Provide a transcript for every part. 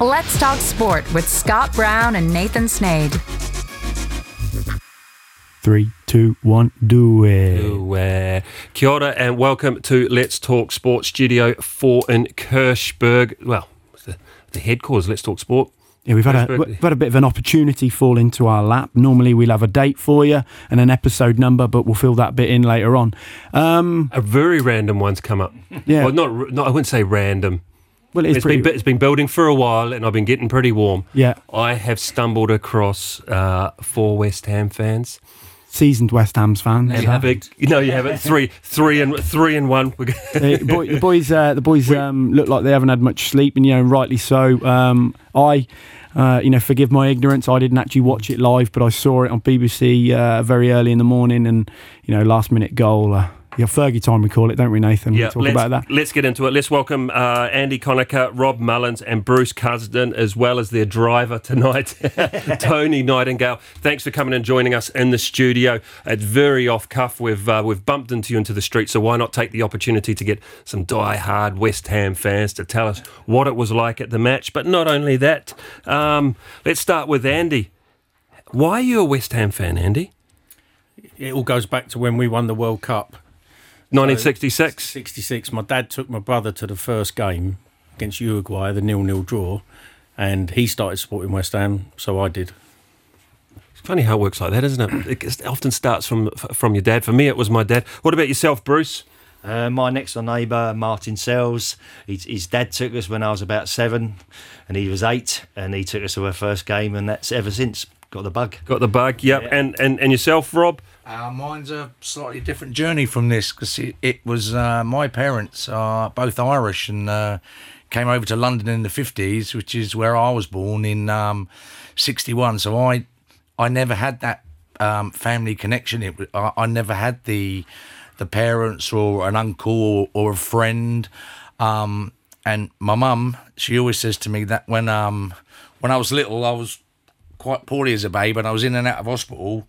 Let's talk sport with Scott Brown and Nathan Snade. Three, two, one, do it. Ooh, uh, kia ora and welcome to Let's Talk Sport Studio 4 in Kirchberg. Well, the, the headquarters, Let's Talk Sport. Yeah, we've had, a, we've had a bit of an opportunity fall into our lap. Normally, we'll have a date for you and an episode number, but we'll fill that bit in later on. Um, A very random one's come up. Yeah. Well, not, not I wouldn't say random. Well, it's, It's pretty. been, it's been building for a while and I've been getting pretty warm. yeah, I have stumbled across uh, four West Ham fans. seasoned West Ham's fans. And so- big, you know, you have it three, three and three and one. The, boy, the boys, uh, the boys um, look like they haven't had much sleep, and you know, rightly so. Um, I, uh, you know, forgive my ignorance. I didn't actually watch it live, but I saw it on BBC uh, very early in the morning, and you know, last minute goal. Yeah, Fergie time we call it, don't we, Nathan? We Yeah, talk let's, about that. let's get into it. Let's welcome uh, Andy Conacher, Rob Mullins, and Bruce Cusden, as well as their driver tonight, Tony Nightingale. Thanks for coming and joining us in the studio. It's very off cuff. We've uh, we've bumped into you into the street, so why not take the opportunity to get some die-hard West Ham fans to tell us what it was like at the match? But not only that, um, let's start with Andy. Why are you a West Ham fan, Andy? it all goes back to when we won the World Cup. 1966. 66. My dad took my brother to the first game against Uruguay, the nil-nil draw, and he started supporting West Ham, so I did. It's funny how it works like that, isn't it? It often starts from from your dad. For me, it was my dad. What about yourself, Bruce? Uh, my next door neighbour, Martin Sells, his, his dad took us when I was about seven, and he was eight, and he took us to our first game, and that's ever since got the bug. Got the bug. Yep. Yeah. And, and and yourself, Rob? Uh, mine's a slightly different journey from this because it, it was uh, my parents are both Irish and uh, came over to London in the fifties, which is where I was born in um, sixty one. So I I never had that um, family connection. It I, I never had the the parents or an uncle or, or a friend. Um, and my mum, she always says to me that when um when I was little, I was quite poorly as a babe, and I was in and out of hospital.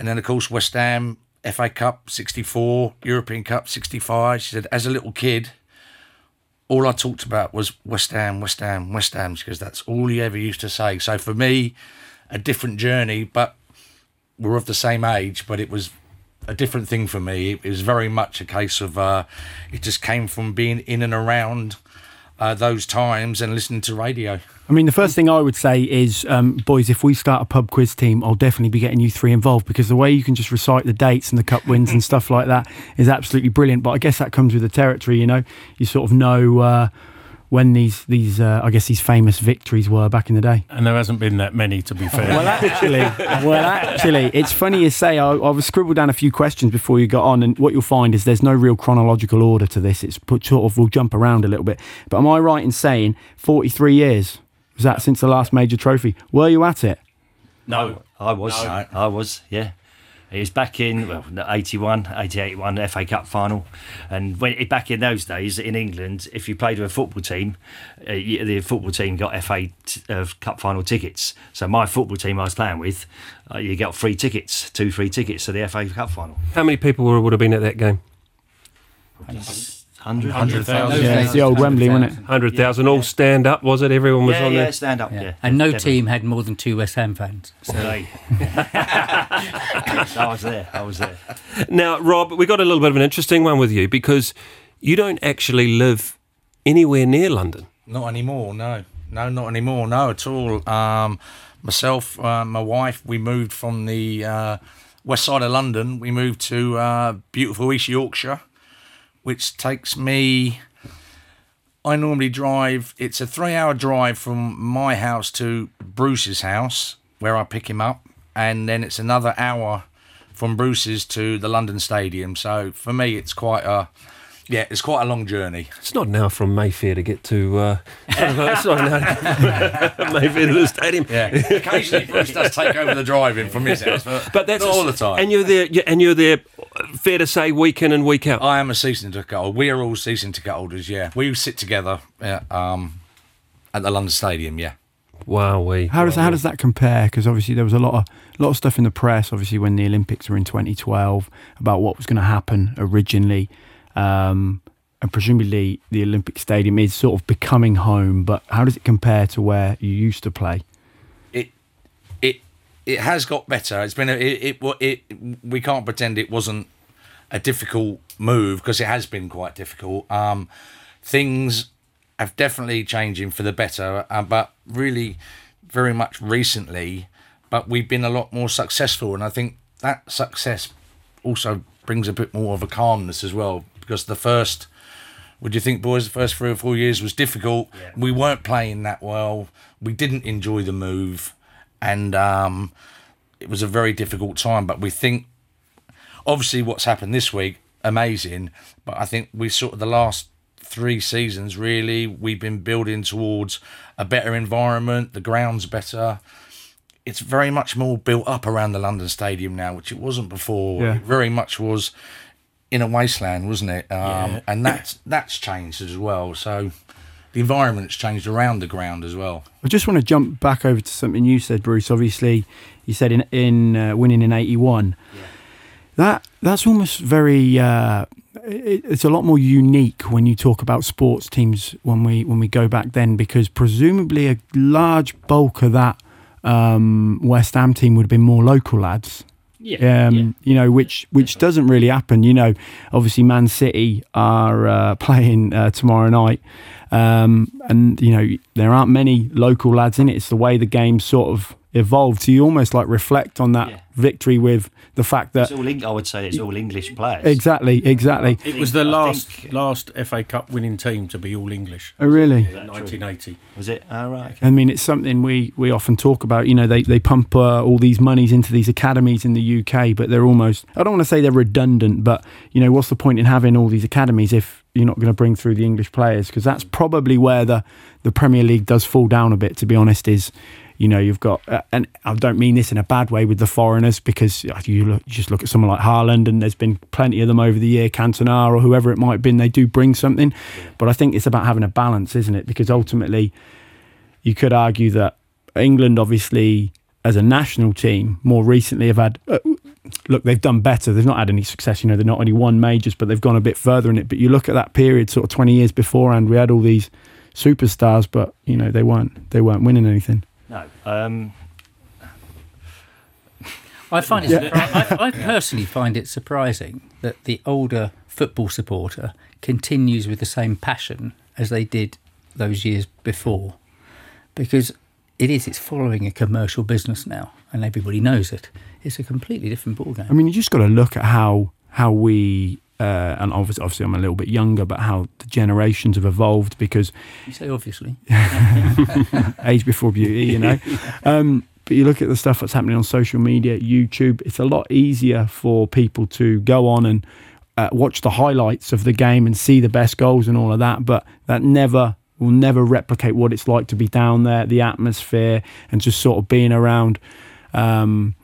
And then, of course, West Ham, FA Cup 64, European Cup 65. She said, as a little kid, all I talked about was West Ham, West Ham, West Ham, because that's all he ever used to say. So for me, a different journey, but we're of the same age, but it was a different thing for me. It was very much a case of uh, it just came from being in and around uh, those times and listening to radio. I mean, the first thing I would say is, um, boys, if we start a pub quiz team, I'll definitely be getting you three involved because the way you can just recite the dates and the cup wins and stuff like that is absolutely brilliant. But I guess that comes with the territory, you know. You sort of know uh, when these these uh, I guess these famous victories were back in the day. And there hasn't been that many, to be fair. Well, actually, well, actually, it's funny you say. I, I've scribbled down a few questions before you got on, and what you'll find is there's no real chronological order to this. It's put sort of we'll jump around a little bit. But am I right in saying 43 years was that since the last major trophy? Were you at it? No, I was. No. I was, yeah. It was back in well, 81, 80, 81 FA Cup final. And when back in those days in England, if you played with a football team, uh, the football team got FA t- uh, Cup final tickets. So my football team I was playing with, uh, you got free tickets, two free tickets to the FA Cup final. How many people would have been at that game? 100, 100,000. Yeah, it's the old Wembley, wasn't it? Hundred thousand. All stand up. Was it? Everyone was Yeah, on yeah, there. stand up. Yeah, And no definitely. team had more than two West Ham fans. So Hey. I was there. I was there. Now, Rob, we got a little bit of an interesting one with you because you don't actually live anywhere near London. Not anymore, no. No, not anymore, no, at all. Um, myself, uh, my wife, we moved from the uh, west side of London. We moved to uh, beautiful East Yorkshire, which takes me. I normally drive, it's a three hour drive from my house to Bruce's house, where I pick him up, and then it's another hour from Bruce's to the London Stadium. So for me, it's quite a. Yeah, it's quite a long journey. It's not now from Mayfair to get to. Uh, it's not now Mayfair to the stadium. Yeah, occasionally Bruce does take over the driving from his house, but, But that's not all the time. And you're there. And you're there. Fair to say, week in and week out. I am a season ticket holder. We are all season ticket holders. Yeah, we sit together uh, um, at the London Stadium. Yeah, Wow, we. How does how does that compare? Because obviously there was a lot of lot of stuff in the press. Obviously when the Olympics were in 2012 about what was going to happen originally. Um, and presumably the Olympic Stadium is sort of becoming home. But how does it compare to where you used to play? it it it has got better. It's been a, it, it it we can't pretend it wasn't a difficult move because it has been quite difficult. Um, things have definitely changing for the better, uh, but really very much recently. But we've been a lot more successful, and I think that success also brings a bit more of a calmness as well because the first would you think, boys? The first three or four years was difficult. We weren't playing that well. We didn't enjoy the move, and um, it was a very difficult time. But we think, obviously, what's happened this week, amazing. But I think we sort of the last three seasons, really, we've been building towards a better environment. The ground's better. It's very much more built up around the London Stadium now, which it wasn't before. Yeah. It very much was in a wasteland, wasn't it? Um, And that's that's changed as well. So the environment's changed around the ground as well. I just want to jump back over to something you said, Bruce. Obviously, you said in in uh, winning in '81. That that's almost very. Uh, it, it's a lot more unique when you talk about sports teams when we when we go back then because presumably a large bulk of that um, West Ham team would have been more local lads. Yeah, um, yeah. you know, which which doesn't really happen. You know, obviously Man City are uh, playing uh, tomorrow night, um, and you know there aren't many local lads in it. It's the way the game sort of evolved. So you almost like reflect on that Yeah. victory with the fact that It's all, Eng- I would say it's all English players. exactly, exactly. It was the I last think- last FA Cup winning team to be all English. Oh, really? in 1980. Was it? All right. Okay. I mean, it's something we, we often talk about. You know, they, they pump uh, all these monies into these academies in the UK, but they're almost, I don't want to say they're redundant, but, you know, what's the point in having all these academies if you're not going to bring through the English players? Because that's probably where the, the Premier League does fall down a bit, to be honest, is, you know, you've got, uh, and I don't mean this in a bad way with the foreigners, because you, look, you just look at someone like Haaland, and there's been plenty of them over the year, Cantona or whoever it might have been, they do bring something. But I think it's about having a balance, isn't it? Because ultimately, you could argue that England, obviously, as a national team, more recently have had. Uh, look, they've done better. They've not had any success. You know, they're not only won majors, but they've gone a bit further in it. But you look at that period, sort of twenty years beforehand, we had all these superstars, but you know they weren't they weren't winning anything. No. Um, I find it. surpri- I, I personally find it surprising that the older football supporter continues with the same passion as they did those years before, because it is. It's following a commercial business now, and everybody knows it. It's a completely different ballgame. I mean, you just got to look at how how we. Uh, and obviously, obviously, I'm a little bit younger, but how the generations have evolved because you say obviously. age before beauty, you know. Um, but you look at the stuff that's happening on social media, YouTube. It's a lot easier for people to go on and uh, watch the highlights of the game and see the best goals and all of that. But that never will never replicate what it's like to be down there, the atmosphere, and just sort of being around. Um,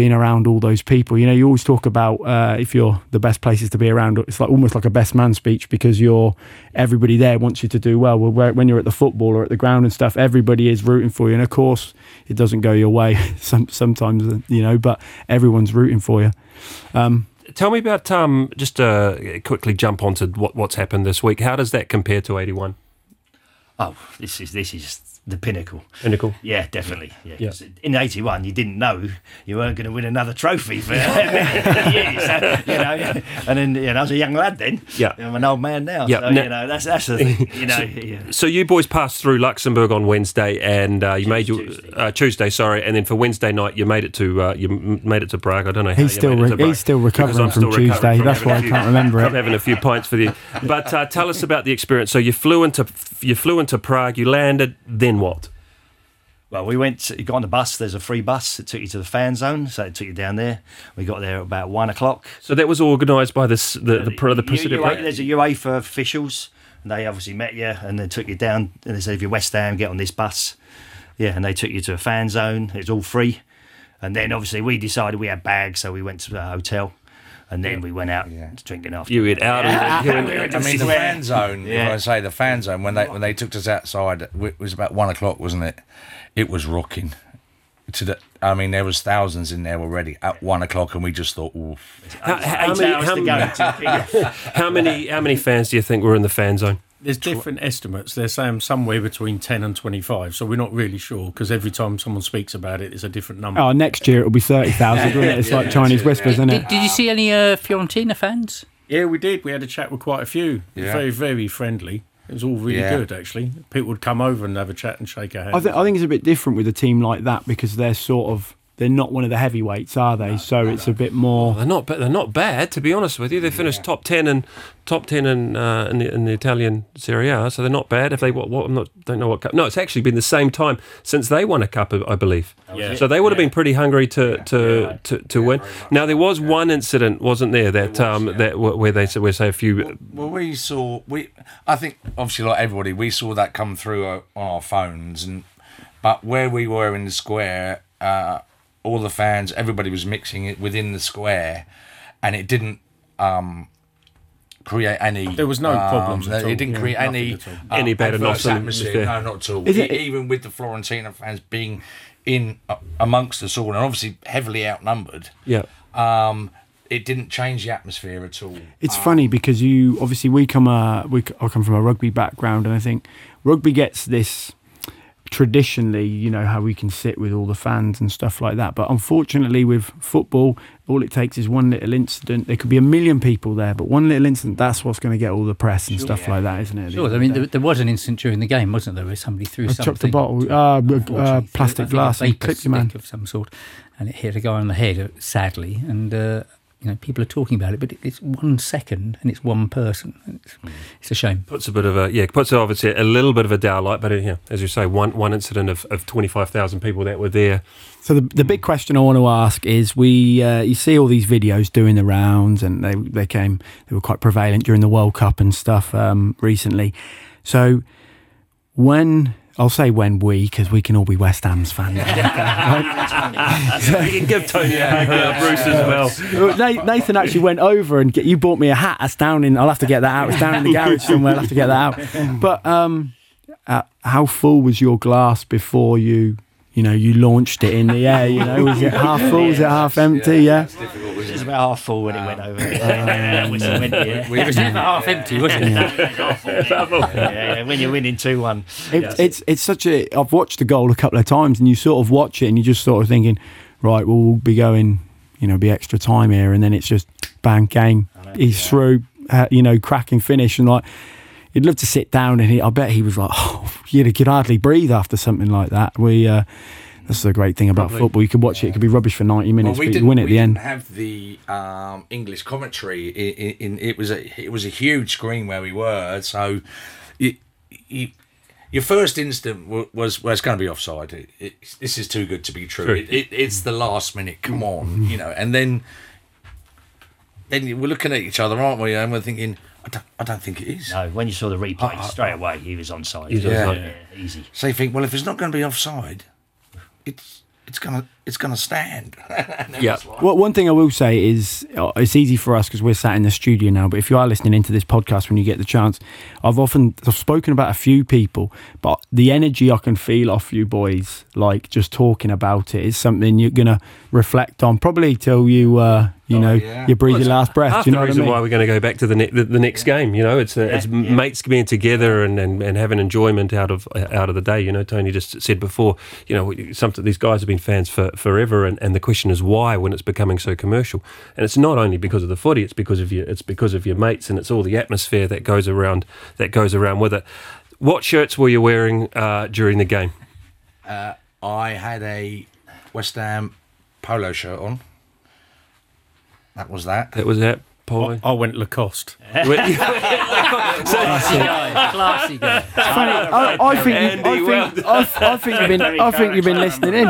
being around all those people, you know, you always talk about uh, if you're the best places to be around. It's like almost like a best man speech because you're everybody there wants you to do well. Well, where, when you're at the football or at the ground and stuff, everybody is rooting for you, and of course, it doesn't go your way some, sometimes, you know, but everyone's rooting for you. Um, Tell me about um, just uh, quickly jump onto what, what's happened this week. How does that compare to eighty one? oh, this is this is the pinnacle. Pinnacle. Yeah, definitely. Yeah, 'cause In '81, you didn't know you weren't going to win another trophy for years, so, you know. And then, you know, I was a young lad then. Yeah. I'm an old man now. Yeah, so, no- you know, that's that's the thing. You know, yeah. So you boys passed through Luxembourg on Wednesday, and uh, you made your Tuesday. uh, Tuesday, sorry, and then for Wednesday night you made it to uh, you made it to Prague. I don't know how He's you still made it to re- Prague, he's still recovering I'm from still recovering Tuesday. from That's why I can't remember I'm having a few pints for you, but uh, tell us about the experience. So you flew into you flew into Prague, you landed, then what? Well, we went. You got on the bus. There's a free bus. It took you to the fan zone, so it took you down there. We got there at about one o'clock. So that was organised by this the the, the, the U- Pacific. UA there's a UEFA officials. And they obviously met you and they took you down. And they said, if you're West Ham, get on this bus. Yeah, and they took you to a fan zone. It's all free. And then obviously we decided we had bags, so we went to the hotel. And then we went out drinking after. You went out. and you went- I mean, the fan zone. Yeah. If I say the fan zone, when they when they took us outside, it was about one o'clock, wasn't it? It was rocking. to the. I mean, there was thousands in there already at one o'clock, and we just thought, Ooh. How, how many, how, to many, go. how many how many fans do you think were in the fan zone? There's different estimates. They're saying somewhere between 10 and 25, so we're not really sure because every time someone speaks about it, it's a different number. Oh, next year it'll be 30,000, won't it? It's like Chinese whispers, isn't it? did you see any uh, Fiorentina fans? Yeah, we did. We had a chat with quite a few. Yeah. Very, very friendly. It was all really Yeah. good, actually. People would come over and have a chat and shake our hands. I think I think it's a bit different with a team like that because they're sort of they're not one of the heavyweights, are they? so it's a bit more. They're not, but they're not bad to be honest with you. They finished top ten and top ten in uh, in, the, in the Italian Serie A, so they're not bad. If they what, what I'm not don't know what cup. No, it's actually been the same time since they won a cup, I believe. Yeah. So they would have been pretty hungry to to to, to win. Now there was one incident, wasn't there, that um that where they said where say a few. Well, we saw we. I think obviously, like everybody, we saw that come through our, on our phones, and but where we were in the square, uh, all the fans, everybody was mixing it within the square, and it didn't um, create any. There was no um, problems at It didn't Yeah, create any at all. um, Any bad adverse atmosphere. atmosphere. No, not at all. Is it- even with the Fiorentina fans being in uh, amongst us all, and obviously heavily outnumbered. Yeah. Um, it didn't change the atmosphere at all. It's funny because you obviously we come uh, we c- I come from a rugby background and I think rugby gets this traditionally you know how we can sit with all the fans and stuff like that but unfortunately with football all it takes is one little incident there could be a million people there but one little incident that's what's going to get all the press and stuff like that isn't it Sure. I mean, there, there was an incident during the game, wasn't there, where somebody threw I something. chucked a bottle uh, uh, plastic think a glass and clipped your man of some sort, and it hit a guy on the head, uh, sadly. And uh, you know, people are talking about it, but it's one second and it's one person. It's, it's a shame. Puts a bit of a yeah, puts obviously a little bit of a downlight, but uh, yeah, as you say, one one incident of, of twenty five thousand people that were there. So the, the big question I want to ask is we uh, you see all these videos doing the rounds and they they came they were quite prevalent during the World Cup and stuff um, recently. So when I'll say when we because we can all be West Ham's fans. you can give Tony hug, uh, Bruce as well. Well, Nathan actually went over and get, you bought me a hat. That's down in. I'll have to get that out. It's down in the garage somewhere. I'll have to get that out. But um, uh, how full was your glass before you? You know, you launched it in the air. You know, was it half full? Was it half empty? Yeah. It was about half full when it went over. Yeah, when it went, yeah. Was never half empty, was it? yeah, yeah, when you're winning 2 1. It, It's it's such a. I've watched the goal a couple of times, and you sort of watch it, and you're just sort of thinking, right, well, we'll be going, you know, be extra time here, and then it's just bang game. He's through, uh, you know, cracking finish, and like, you'd love to sit down, and he, I bet he was like, oh, you could hardly breathe after something like that. We. Uh, that's the great thing about football. You could watch it; it could be rubbish for ninety minutes, but you win at we the end. didn't have the um, English commentary. In, in, it was a it was a huge screen where we were. So, you, you, your first instant wa- was was going to be offside. It, it, this is too good to be true. True. It, it, it's the last minute. Come on, you know. And then then we're looking at each other, aren't we? And we're thinking, I don't, I don't think it is. No, when you saw the replay, straight away, he was onside. was yeah, onside. yeah, easy. So you think, well, if it's not going to be offside, it's it's gonna it's gonna stand. Yeah. Well, one thing I will say is uh, it's easy for us because we're sat in the studio now. But if you are listening into this podcast when you get the chance, I've often I've spoken about a few people, but the energy I can feel off you boys, like just talking about it, is something you're gonna reflect on probably till you uh, you know yeah. you breathe your last breath. Half Do you the know what I reason mean? why we're going to go back to the, ne- the, the next game, you know, it's uh, it's mates being together and, and, and having enjoyment out of out of the day. You know, Tony just said before, you know, some these guys have been fans for forever, and, and the question is why when it's becoming so commercial. And it's not only because of the footy; it's because of your it's because of your mates, and it's all the atmosphere that goes around that goes around with it. What shirts were you wearing uh, during the game? I had a West Ham polo shirt on. That was that. That was that, Paulie. I went Lacoste. Classy guy. Classy guy. Funny, I, I think you, Andy, I well think I, I think you've been I think you've been listening in.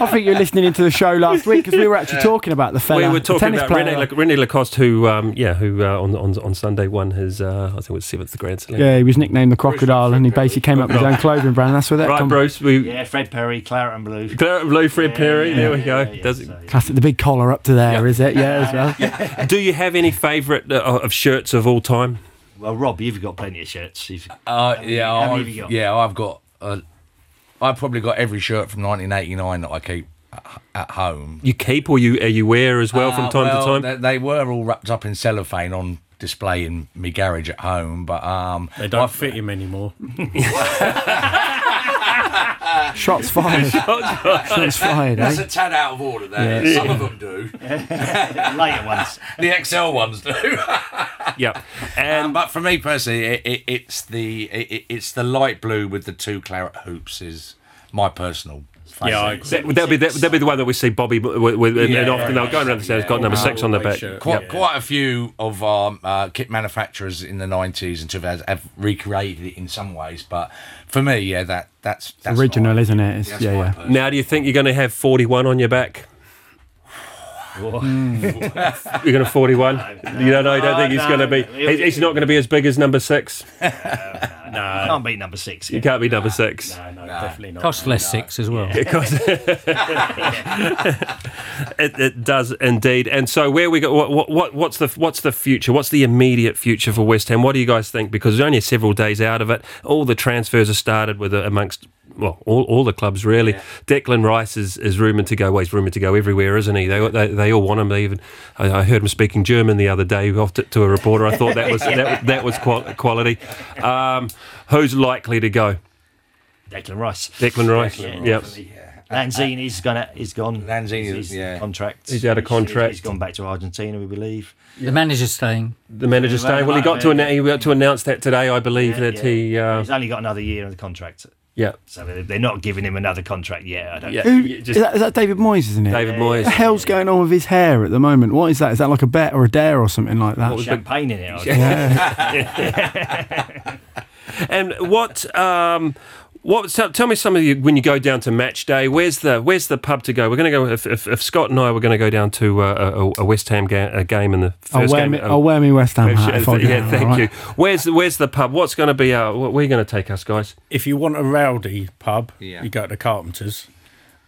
I think you're listening into the show last week because we were actually talking about the fella, we were talking tennis about player. Rene, La- Rene Lacoste, who, um, yeah, who uh, on, on on Sunday won his, uh, I think it was seventh Grand Slam. Yeah, he was nicknamed the crocodile, and he basically came up with his own clothing brand. That's where that Right, comes. Bruce. We Yeah, Fred Perry, Claret and Blue. Claret and Blue, Fred Perry. there we go. Yeah, yeah, Does it- so- Classic, the big collar up to there, is it? Yeah, as well. Do you have any favourite uh, of shirts of all time? Well, Rob, you've got plenty of shirts. You've, Uh, yeah, I've, you got? yeah, I've got a, I've probably got every shirt from 1989 that I keep at- at home. You keep or you uh, you wear as well from Uh, time well, to time. They, they were all wrapped up in cellophane on display in my garage at home, but um, They don't my- fit him anymore. Shots fired. Shots fired. That's Eh? a tad out of order there. Yeah. Some of them do. Later ones. The XL ones do. yeah, and Um, but for me personally, it, it, it's the it, it's the light blue with the two claret hoops is my personal. Favourite. Yeah, I agree. that, that'll be that, that'll be the one that we see Bobby with, with and, and Yeah, often they'll go around the It's got number six on their back. Shirt. Quite, Yep. quite a few of our uh, kit manufacturers in the 90s and 2000s have recreated it in some ways, but for me, yeah, that that's, that's Original, my- isn't it? It's, yeah, yeah. personal- Now, do you think you're going to have 41 on your back? You're going to 41? You don't know. You don't think he's no, going to be. He's, he's not going to be as big as number six. No, can't beat number six. You can't be number six. No, no, definitely not. Cost less six as well. Because it, it does indeed. And so, where we go? What, what what's the what's the future? What's the immediate future for West Ham? What do you guys think? Because there's only several days out of it. All the transfers are started with uh, amongst well, all, all the clubs really. Declan Rice is, is rumoured to go. Well, he's rumoured to go everywhere, isn't he? They, they, they all want him. Even I, I heard him speaking German the other day off to, to a reporter. I thought that was that, that was qual- quality. Um, who's likely to go? Declan Rice. Declan Rice. Yeah, yep. definitely. Lanzini's gonna he's gone. Lanzini, His yeah. contract. He's out of contract. he's gone back to Argentina, we believe. The manager's staying. The manager's staying. Well, he got to yeah. announce, he got to announce that today, I believe Yeah, that yeah. he. Uh, He's only got another year of the contract, yeah, so they're- they're not giving him another contract yet. I don't. yeah. Who, you is, that, is that David Moyes, isn't it? David What Moyes. the hell's going on with his hair at the moment? What is that? Is that like a bet or a dare or something like that? was- Champagne in it. I think. And what? Um, what? Tell, tell me some of you when you go down to match day. Where's the Where's the pub to go? We're going to go. If, if, if Scott and I were going to go down to uh, a, a West Ham ga- a game in the 1st I'll wear, game. me, uh, I'll wear me West Ham hat if I go, yeah, thank all you. Where's the Where's the pub? What's going to be? Uh, where are you going to take us, guys? If you want a rowdy pub, Yeah. you go to Carpenters,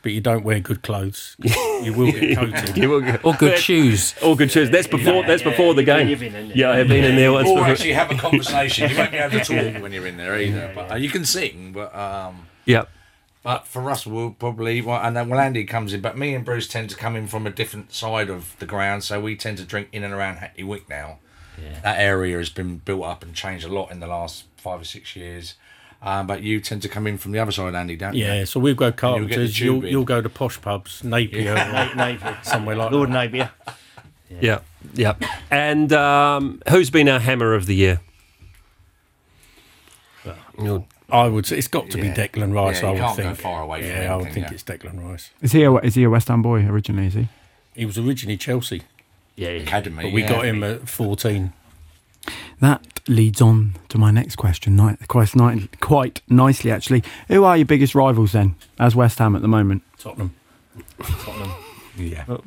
but you don't wear good clothes. You will get coated. You will go- Or good shoes. All good shoes. That's before. Yeah, that's yeah, before the game. you've been in there. Yeah, I've been in there once. Or before. actually have a conversation. You won't be able to talk when you're in there either. But uh, you can sing, but um, Yeah. but for us, we'll probably well, and then well, Andy comes in. But me and Bruce tend to come in from a different side of the ground, so we tend to drink in and around Hackney Wick now. That area has been built up and changed a lot in the last five or six years. Um, but you tend to come in from the other side, Andy, don't you? Yeah, so we've got You'll get the Carpenters. You'll, you'll go to posh pubs, Napier, Na- Napier. somewhere like Lord that. Napier. Yeah, yeah. And um, who's been our hammer of the year? You'll- I would say it's got to be Yeah. Declan Rice. Yeah, I would can't go think. far away from yeah, him, I would think you? it's Declan Rice. Is he a is he a West Ham boy originally? Is he? He was originally Chelsea, Yeah, yeah. Academy. but we yeah. got him at 14. That leads on to my next question. Quite, quite nicely, actually. Who are your biggest rivals then, as West Ham at the moment? Tottenham. Tottenham. Yeah. Oh,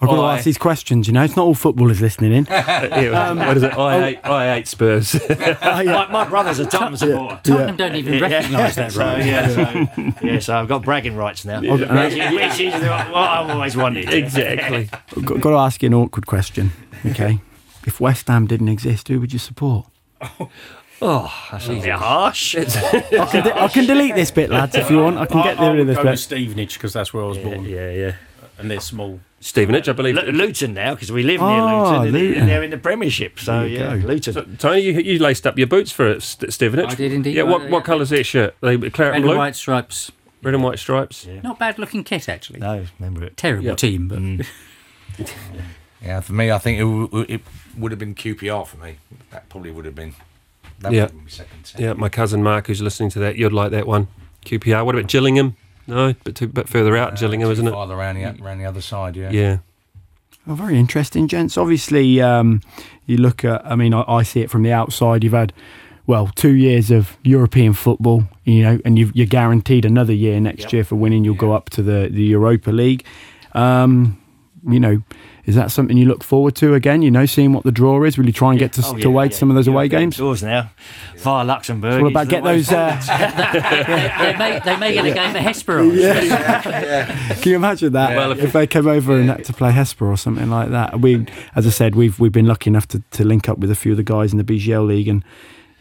I've got to Oh, ask these questions. You know, it's not all footballers listening in. Yeah, um, what is it? I oh. hate, I hate Spurs. Oh, my, my brother's a Tottenham supporter. Tottenham don't even recognise that so, right. yeah, so, yeah, so I've got bragging rights now. Which, is- which is what I've always wanted. exactly. I've got, got to ask you an awkward question. Okay, if West Ham didn't exist, who would you support? Oh, that's A easy. bit harsh. I can, de- I can delete this bit, lads, if you want. I can get I, I rid of would this go with bit. Stevenage because that's where I was born, Yeah, yeah. and they're small. Stevenage, I believe. Lu- Luton now because we live near Oh, Luton, and Luton. they're in the Premiership. So yeah, go. Luton. Tony, you, you laced up your boots for it, St- Stevenage. I did indeed. Yeah, what, Uh, what yeah. colour's their shirt? They claret Red and and blue, white stripes. red and white stripes. Not bad looking kit, actually. No, remember it. Terrible Yeah. team, but Mm. Yeah, for me, I think it, w- it would have been QPR for me. That probably would have been. That Yeah. would have been my second. Yeah, my cousin Mark, who's listening to that, you'd like that one. QPR. What about Gillingham? No, but too bit further out, Uh, Gillingham, isn't it? Farther around the, around the other side, yeah. Yeah. Oh, very interesting, gents. Obviously, um, you look at, I mean, I, I see it from the outside. You've had, well, two years of European football, you know, and you've, you're guaranteed another year next Yep. year for winning. You'll go up to the, the Europa League. Um, you know, is that something you look forward to again? You know, seeing what the draw is? Will you try and get to, Oh, to yeah, away yeah. some of those away European games? Tours now. Via Luxembourg. What is about get those? Uh, they, may, they may get a game at Hesperos. Can you imagine that? Well, if- if, they came over and had to play Hesper or something like that. We, as I said, we've we've been lucky enough to, to link up with a few of the guys in the BGL league, and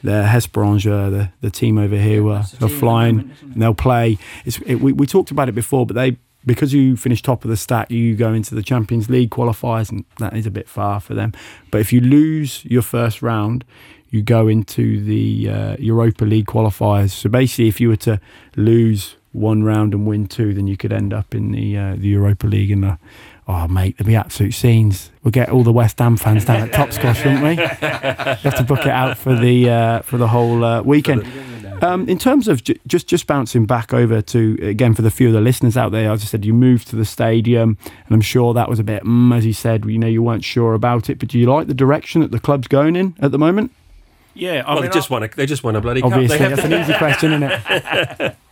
the Hesperange, the the team over here, were are team at the flying. moment, and they'll play. It's, it, we, we talked about it before, but they because you finish top of the stack, you go into the Champions League qualifiers, and that is a bit far for them. But if you lose your first round, you go into the uh, Europa League qualifiers. So basically, if you were to lose one round and win two, then you could end up in the uh, the Europa League. And the oh, mate, there'll be absolute scenes. We'll get all the West Ham fans down at Top Squash, won't we? you have to book it out for the uh, for the whole uh, weekend. Um, in terms of ju- just just bouncing back over to again for the few of the listeners out there, as I said, you moved to the stadium, and I'm sure that was a bit, mm, as you said, you know, you weren't sure about it. But do you like the direction that the club's going in at the moment? Yeah, I well, mean, they just I- won a they just won a bloody cup. Obviously, They that's an easy question, isn't it?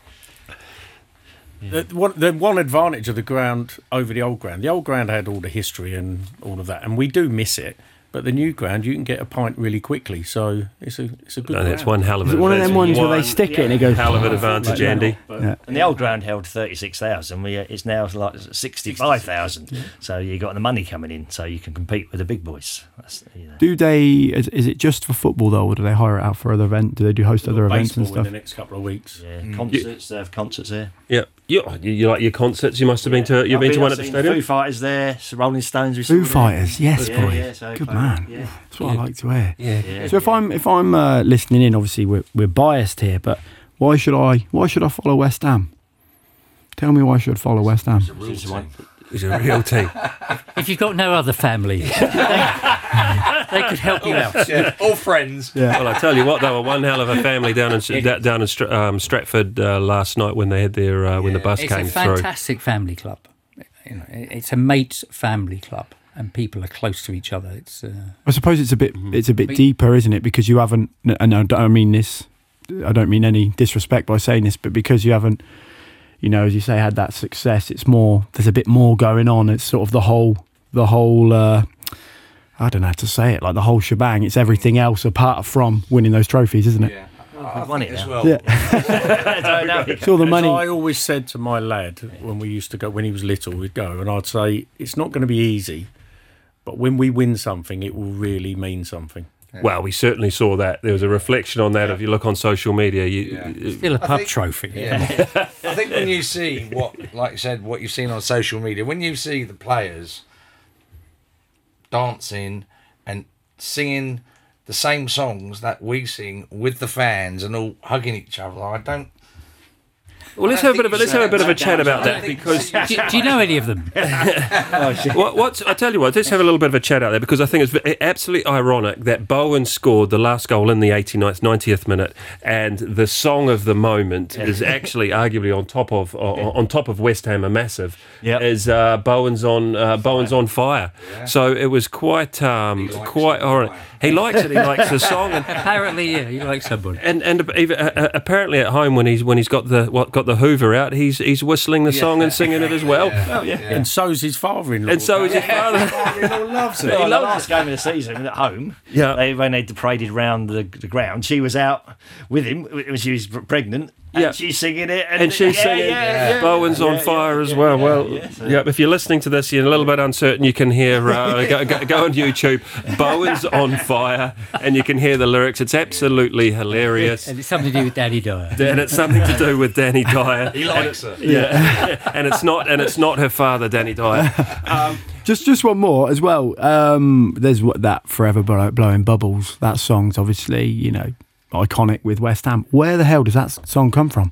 The one, the one advantage of the ground over the old ground, the old ground had all the history and all of that, and we do miss it. But the new ground, you can get a pint really quickly, so it's a it's a good. No, that's one hell of an it one of them advantage. ones where they One stick it and it goes? hell of an advantage, Andy. Yeah. And the old ground held 36,000. We, uh, it's now like 65,000. So you got the money coming in, so you can compete with the big boys. That's, you know. Do they? Is, is it just for football though, or do they hire it out for other events? Do they do host other events and baseball stuff? in the next couple of weeks. Yeah, concerts. They have concerts there. Yeah, you, you, you like your concerts? You must have been to. You've been to one at the I've seen stadium. Foo Fighters there, so Rolling Stones. We Foo saw there. Fighters, yes, Yeah, boy, yeah, so good man. Yeah. That's what I like to hear. Yeah. Yeah, So if I'm if I'm uh, listening in, obviously we're we're biased here, but why should I why should I follow West Ham? Tell me why I should follow West Ham. It's one- It's a real team. If you've got no other family, they, they could help you out. Yeah, all friends. Well, I tell you what, they were one hell of a family down in da- down in Stra- um, Stratford uh, last night when they had their uh, when the bus It's came through. It's a through. fantastic family club. You know, it's a mates family club, and people are close to each other. It's uh, I suppose it's a bit Mm-hmm. it's a bit We- deeper, isn't it? Because you haven't, and I don't mean this, I don't mean any disrespect by saying this, but because you haven't, you know, as you say, had that success, it's more. There's a bit more going on. It's sort of the whole, the whole. Uh, I don't know how to say it, like the whole shebang. It's everything else apart from winning those trophies, isn't it? Yeah, We've won it as well. Yeah. I don't know. It's all the As money. I always said to my lad when we used to go, when he was little, we'd go, and I'd say, it's not going to be easy, but when we win something, it will really mean something. Well, we certainly saw that. There was a reflection on that. If you look on social media, you, Yeah. still a pub think- trophy. Yeah. I think when you see what, like you said, what you've seen on social media, when you see the players dancing and singing the same songs that we sing with the fans and all hugging each other, I don't. Well, let's have a bit of a let's have a bit of a chat about that because. Do, do you know any of them? what, what's I tell you what, let's have a little bit of a chat out there because I think it's absolutely ironic that Bowen scored the last goal in the 89th, 90th minute, and the song of the moment is actually arguably on top of on, on top of West Ham, a massive. Yep. Is uh, Bowen's on uh, Bowen's on fire. Yeah. So it was quite um, likes quite it. Ironic. He likes it. He likes the song, and Apparently, yeah, you like somebody. and and even, uh, uh, apparently at home when he's when he's got the what got the Hoover out, he's he's whistling the song and singing it as well. Oh yeah, And so's his father-in-law. And so is his father. father-in-law loves it. Well, the last game of the season at home, Yeah. they, when they paraded round the, the ground, she was out with him when she was pregnant. And Yeah. she's singing it. And, and she's yeah, singing yeah, yeah. Bowen's on Yeah, fire yeah, as well. yeah, well, yeah, so- yeah, if you're listening to this, you're a little bit uncertain. You can hear uh, go, go, go on YouTube. Bowen's on fire, and you can hear the lyrics. It's absolutely hilarious, And it's something to do with Danny Dyer. and it's something to do with Danny Dyer. He likes it. Yeah, and it's not, and it's not her father, Danny Dyer. Um, Just just one more as well. Um, there's what that forever blowing bubbles. That song's obviously you know iconic with West Ham. Where the hell does that song come from?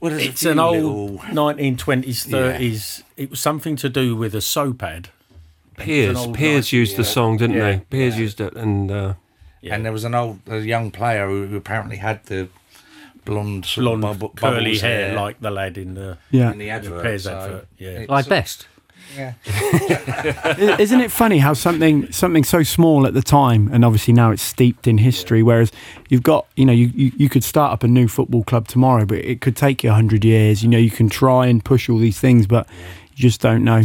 Well, there's It's few an old 1920s, 30s. It was something to do with a soap ad. Pears, Pears night, used the song, didn't Yeah. they? Pears used it, and uh, And there was an old a young player who, who apparently had the blonde, Blonde, bubble- curly bubbles hair, like the lad in the, Yeah, in the the advert. So advert. Yeah. it's- Like best. Yeah. Isn't it funny how something something so small at the time, and obviously now it's steeped in history. Whereas you've got, you know, you, you, you could start up a new football club tomorrow, but it could take you hundred years. You know, you can try and push all these things, but you just don't know.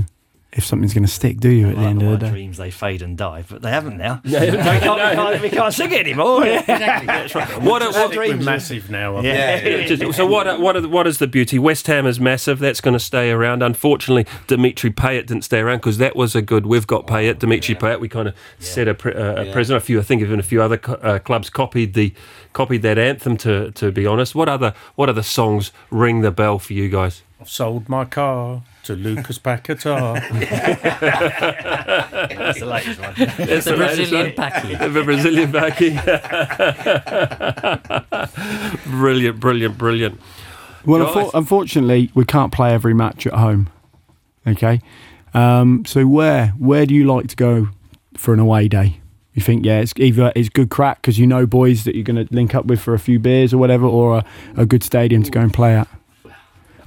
If something's going to stick, do you? At the end my of the day. dreams, they fade and die, but they haven't now. we, can't, we, can't, we can't sing it anymore. What, a, what, We're massive now. I Yeah. think. Just- so what? What? Are, what is the beauty? West Ham is massive. That's going to stay around. Unfortunately, Dimitri Payet didn't stay around because that was a good. We've got Payet, Dimitri Payet. We kind of set a, pre, uh, a precedent. A few, I think, even a few other co- uh, clubs copied the copied that anthem. To to be honest, what other what other songs ring the bell for you guys? I've sold my car to Lucas Paquetá. That's the latest one. That's The latest Brazilian one. backing. the Brazilian backing. brilliant, brilliant, brilliant. Well, Guys. unfor- unfortunately, we can't play every match at home. Okay, um, so where where do you like to go for an away day? You think yeah, it's either it's good crack because you know boys that you're going to link up with for a few beers or whatever, or a, a good stadium to go and play at.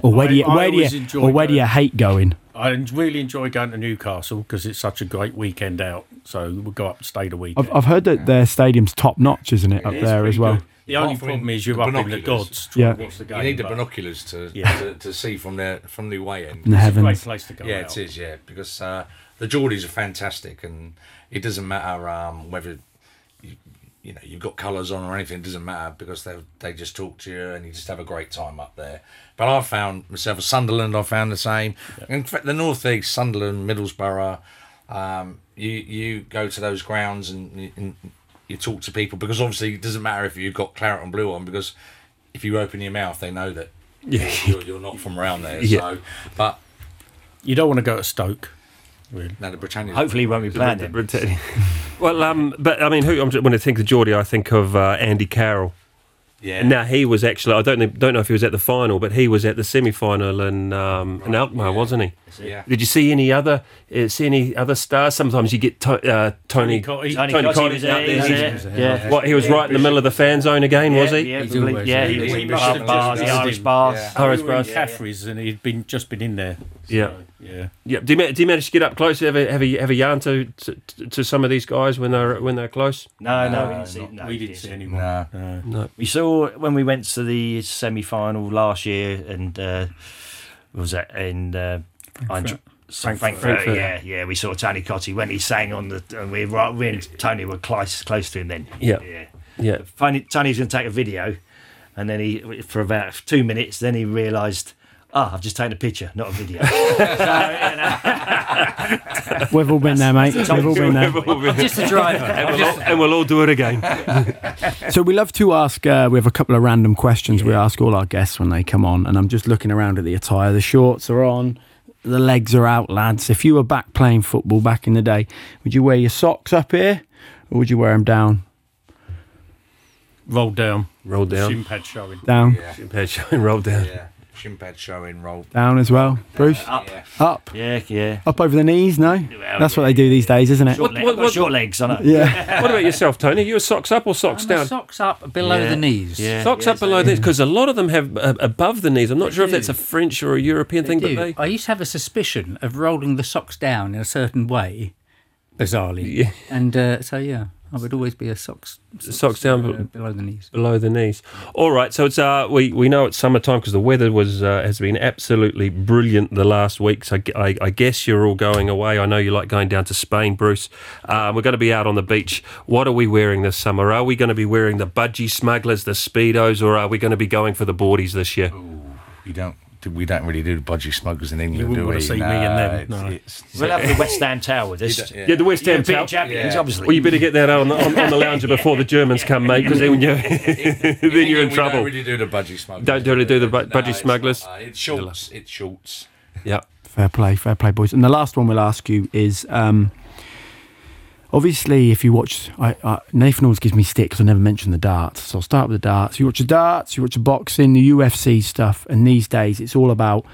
Or where I- do you where do you or where do you hate going? I really enjoy going to Newcastle because it's such a great weekend out. So we'll go up and stay the weekend. I've, I've heard that their stadium's top notch, isn't it, up It's there as well? good. The only Apart from problem is you're the up in the gods trying Yeah. watch the game. You need the but binoculars to, Yeah. to to see from the from the way end. In the It's a great place to go Yeah, out. it is. Yeah, because uh, the Geordies are fantastic, and it doesn't matter um, whether you, you know you've got colours on or anything. It doesn't matter because they they just talk to you, and you just have a great time up there. But I've found myself a Sunderland. I found the same. In fact, the North East, Sunderland, Middlesbrough. Um, you you go to those grounds and, you- and you talk to people because obviously it doesn't matter if you've got claret and blue on because if you open your mouth, they know that Yeah. you're, you're not from around there. Yeah. So, but You don't want to go to Stoke. Really. no, the Britannia. Hopefully, he won't be playing then. Well, um, but I mean, who, I'm, when I think of Geordie, I think of uh, Andy Carroll. Yeah. Now he was actually I don't know, don't know if he was at the final, but he was at the semi final in um, in Alkmaar, wasn't he? Yeah. Did you see any other uh, see any other stars? Sometimes you get to, uh, Tony. Tony Tony, Tony Cottee Cottee was out there. there. he He's- was there. Yeah. What he was right in the middle of the fan zone again, was he? Yeah, He's probably- always yeah, there. he was He in must bar have bars, the Irish bars. yeah. Horace we were in Bros. Caffrey's and he'd been just been in there. Yeah. Yeah. Yeah. Do you, do you manage to get up close? Have a have a, have a yarn to, to to some of these guys when they're when they're close? No, no, No, we didn't see. No, we didn't see anyone. No. No. No. We saw when we went to the semi-final last year, and uh, was that in uh, Frankfurt. Frankfurt. Frankfurt. Yeah, yeah. We saw Tony Cottee when he sang on the. And we right, we and Tony were close close to him then. Yeah. yeah. Yeah. Tony, Tony's going to take a video, and then he for about two minutes. Then he realised. Ah, I've just taken a picture, not a video. We've all been there, mate. We've all been there. I'm just a driver. and, we'll all, and we'll all do it again. So we love to ask. Uh, we have a couple of random questions we ask all our guests when they come on, and I'm just looking around at the attire. The shorts are on, the legs are out, lads. If you were back playing football back in the day, would you wear your socks up here, or would you wear them down? Rolled down. Roll down. Shin pad showing. Down, Yeah. Pad showing, roll down. Yeah. Shin pad showing, roll. down as well, Bruce. Up. Yeah. Up, Yeah, yeah. up over the knees. No, that's what they do these days, isn't it? Short, leg, what- what- short legs, I know. Yeah. What about yourself, Tony? You a socks up or socks I'm down? Socks up below Yeah. the knees. Yeah. Socks up below this because a lot of them have uh, above the knees. I'm not sure if that's a French or a European thing, They but do. they. I used to have a suspicion of rolling the socks down in a certain way, bizarrely. Yeah. And uh, so, yeah, I would always be a socks, Socks down, uh, below the knees. below the knees. All right, so it's uh we, we know it's summertime because the weather was uh, has been absolutely brilliant the last week. So I, I, I guess you're all going away. I know you like going down to Spain, Bruce. Uh, we're going to be out on the beach. What are we wearing this summer? Are we going to be wearing the budgie smugglers, the speedos, or are we going to be going for the boardies this year? We don't. We don't really do the budgie smugglers in England, wouldn't do we? wanna see me and them, no. it's- We'll have the West Ham Tower with us. Yeah. Yeah, the West Ham European Tower. champions, Yeah. obviously. Well, you better get that on, on, on the lounger before the Germans come, mate, because then you're, then you're in We trouble. don't really do the budgie smugglers. Don't really do the bu- No, budgie it's smugglers? not, uh, It's shorts. It's shorts. Yeah. Fair play, fair play, boys. And the last one we'll ask you is um, obviously if you watch, I, I, Nathan always gives me stick because I never mention the darts. So I'll start with the darts. You watch the darts, you watch the boxing, the UFC stuff, and these days it's all about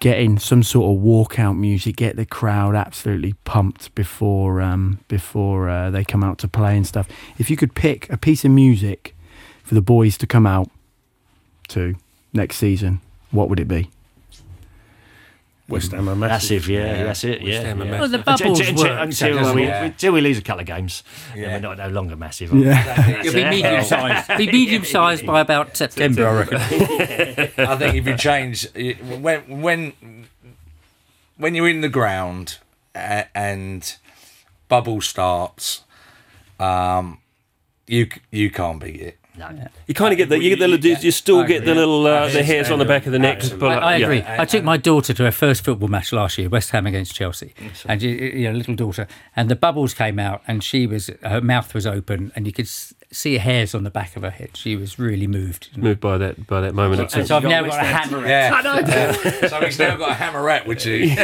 getting some sort of walkout music, get the crowd absolutely pumped before um, before uh, they come out to play and stuff. If you could pick a piece of music for the boys to come out to next season, what would it be? West Ham are massive. Massive, yeah, that's it, yeah. Ham are yeah. Well, the Until- bubbles until, work, until, doesn't we, it? until we lose a couple of games, Yeah. then we're not no longer massive. Yeah. It'll be medium sized. Be medium sized by about September, I reckon. I think if you change when when when you're in the ground and bubble starts, um, you you can't beat it. You kind of get the you get the little- you still I get the agree. little uh, the hairs on the back of the neck. Absolutely. but, I, I yeah. agree. I took my daughter to her first football match last year, West Ham against Chelsea, and you, you know, little daughter, and the bubbles came out, and she was her mouth was open, and you could s- see her hairs on the back of her head. She was really moved. Moved by that by that moment. It's- And so I've now got a hammer. Yeah, so he's now got a hammerette, which is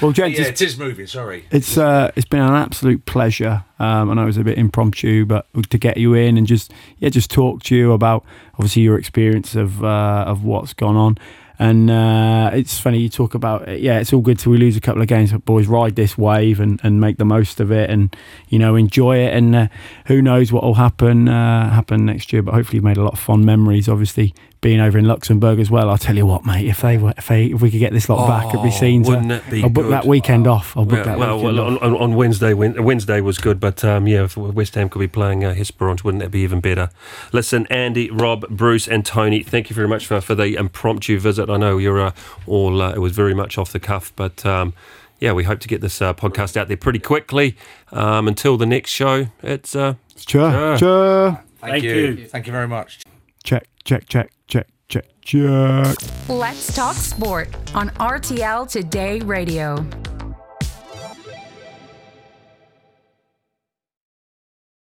Well, gents, yeah, it's, it is moving. Sorry. it's uh, it's been an absolute pleasure. Um, I know it was a bit impromptu, but to get you in and just yeah, just talk to you about obviously your experience of uh, of what's gone on. And uh, it's funny you talk about. Yeah, it's all good till we lose a couple of games, but boys, ride this wave and, and make the most of it, and you know enjoy it. And uh, who knows what will happen uh, happen next year? But hopefully, you've made a lot of fond memories. Obviously, being over in Luxembourg as well. I'll tell you what, mate. If they were, if they, if we could get this lot back, it'd be seen. wouldn't it be I'll book good? that weekend off. I'll book Well, that well, weekend well, off. on, on, on Wednesday, Wednesday was good, but um, yeah, if West Ham could be playing uh, Hesperange, wouldn't that be even better? Listen, Andy, Rob, Bruce, and Tony, thank you very much for, for the impromptu visit. I know you're uh, all, uh, it was very much off the cuff, but um, yeah, we hope to get this uh, podcast out there pretty quickly. Um, until the next show, it's uh, Cha, cha. Thank, Thank you. you. Thank you very much. Check, check, check, check. Let's talk sport on RTL Today Radio.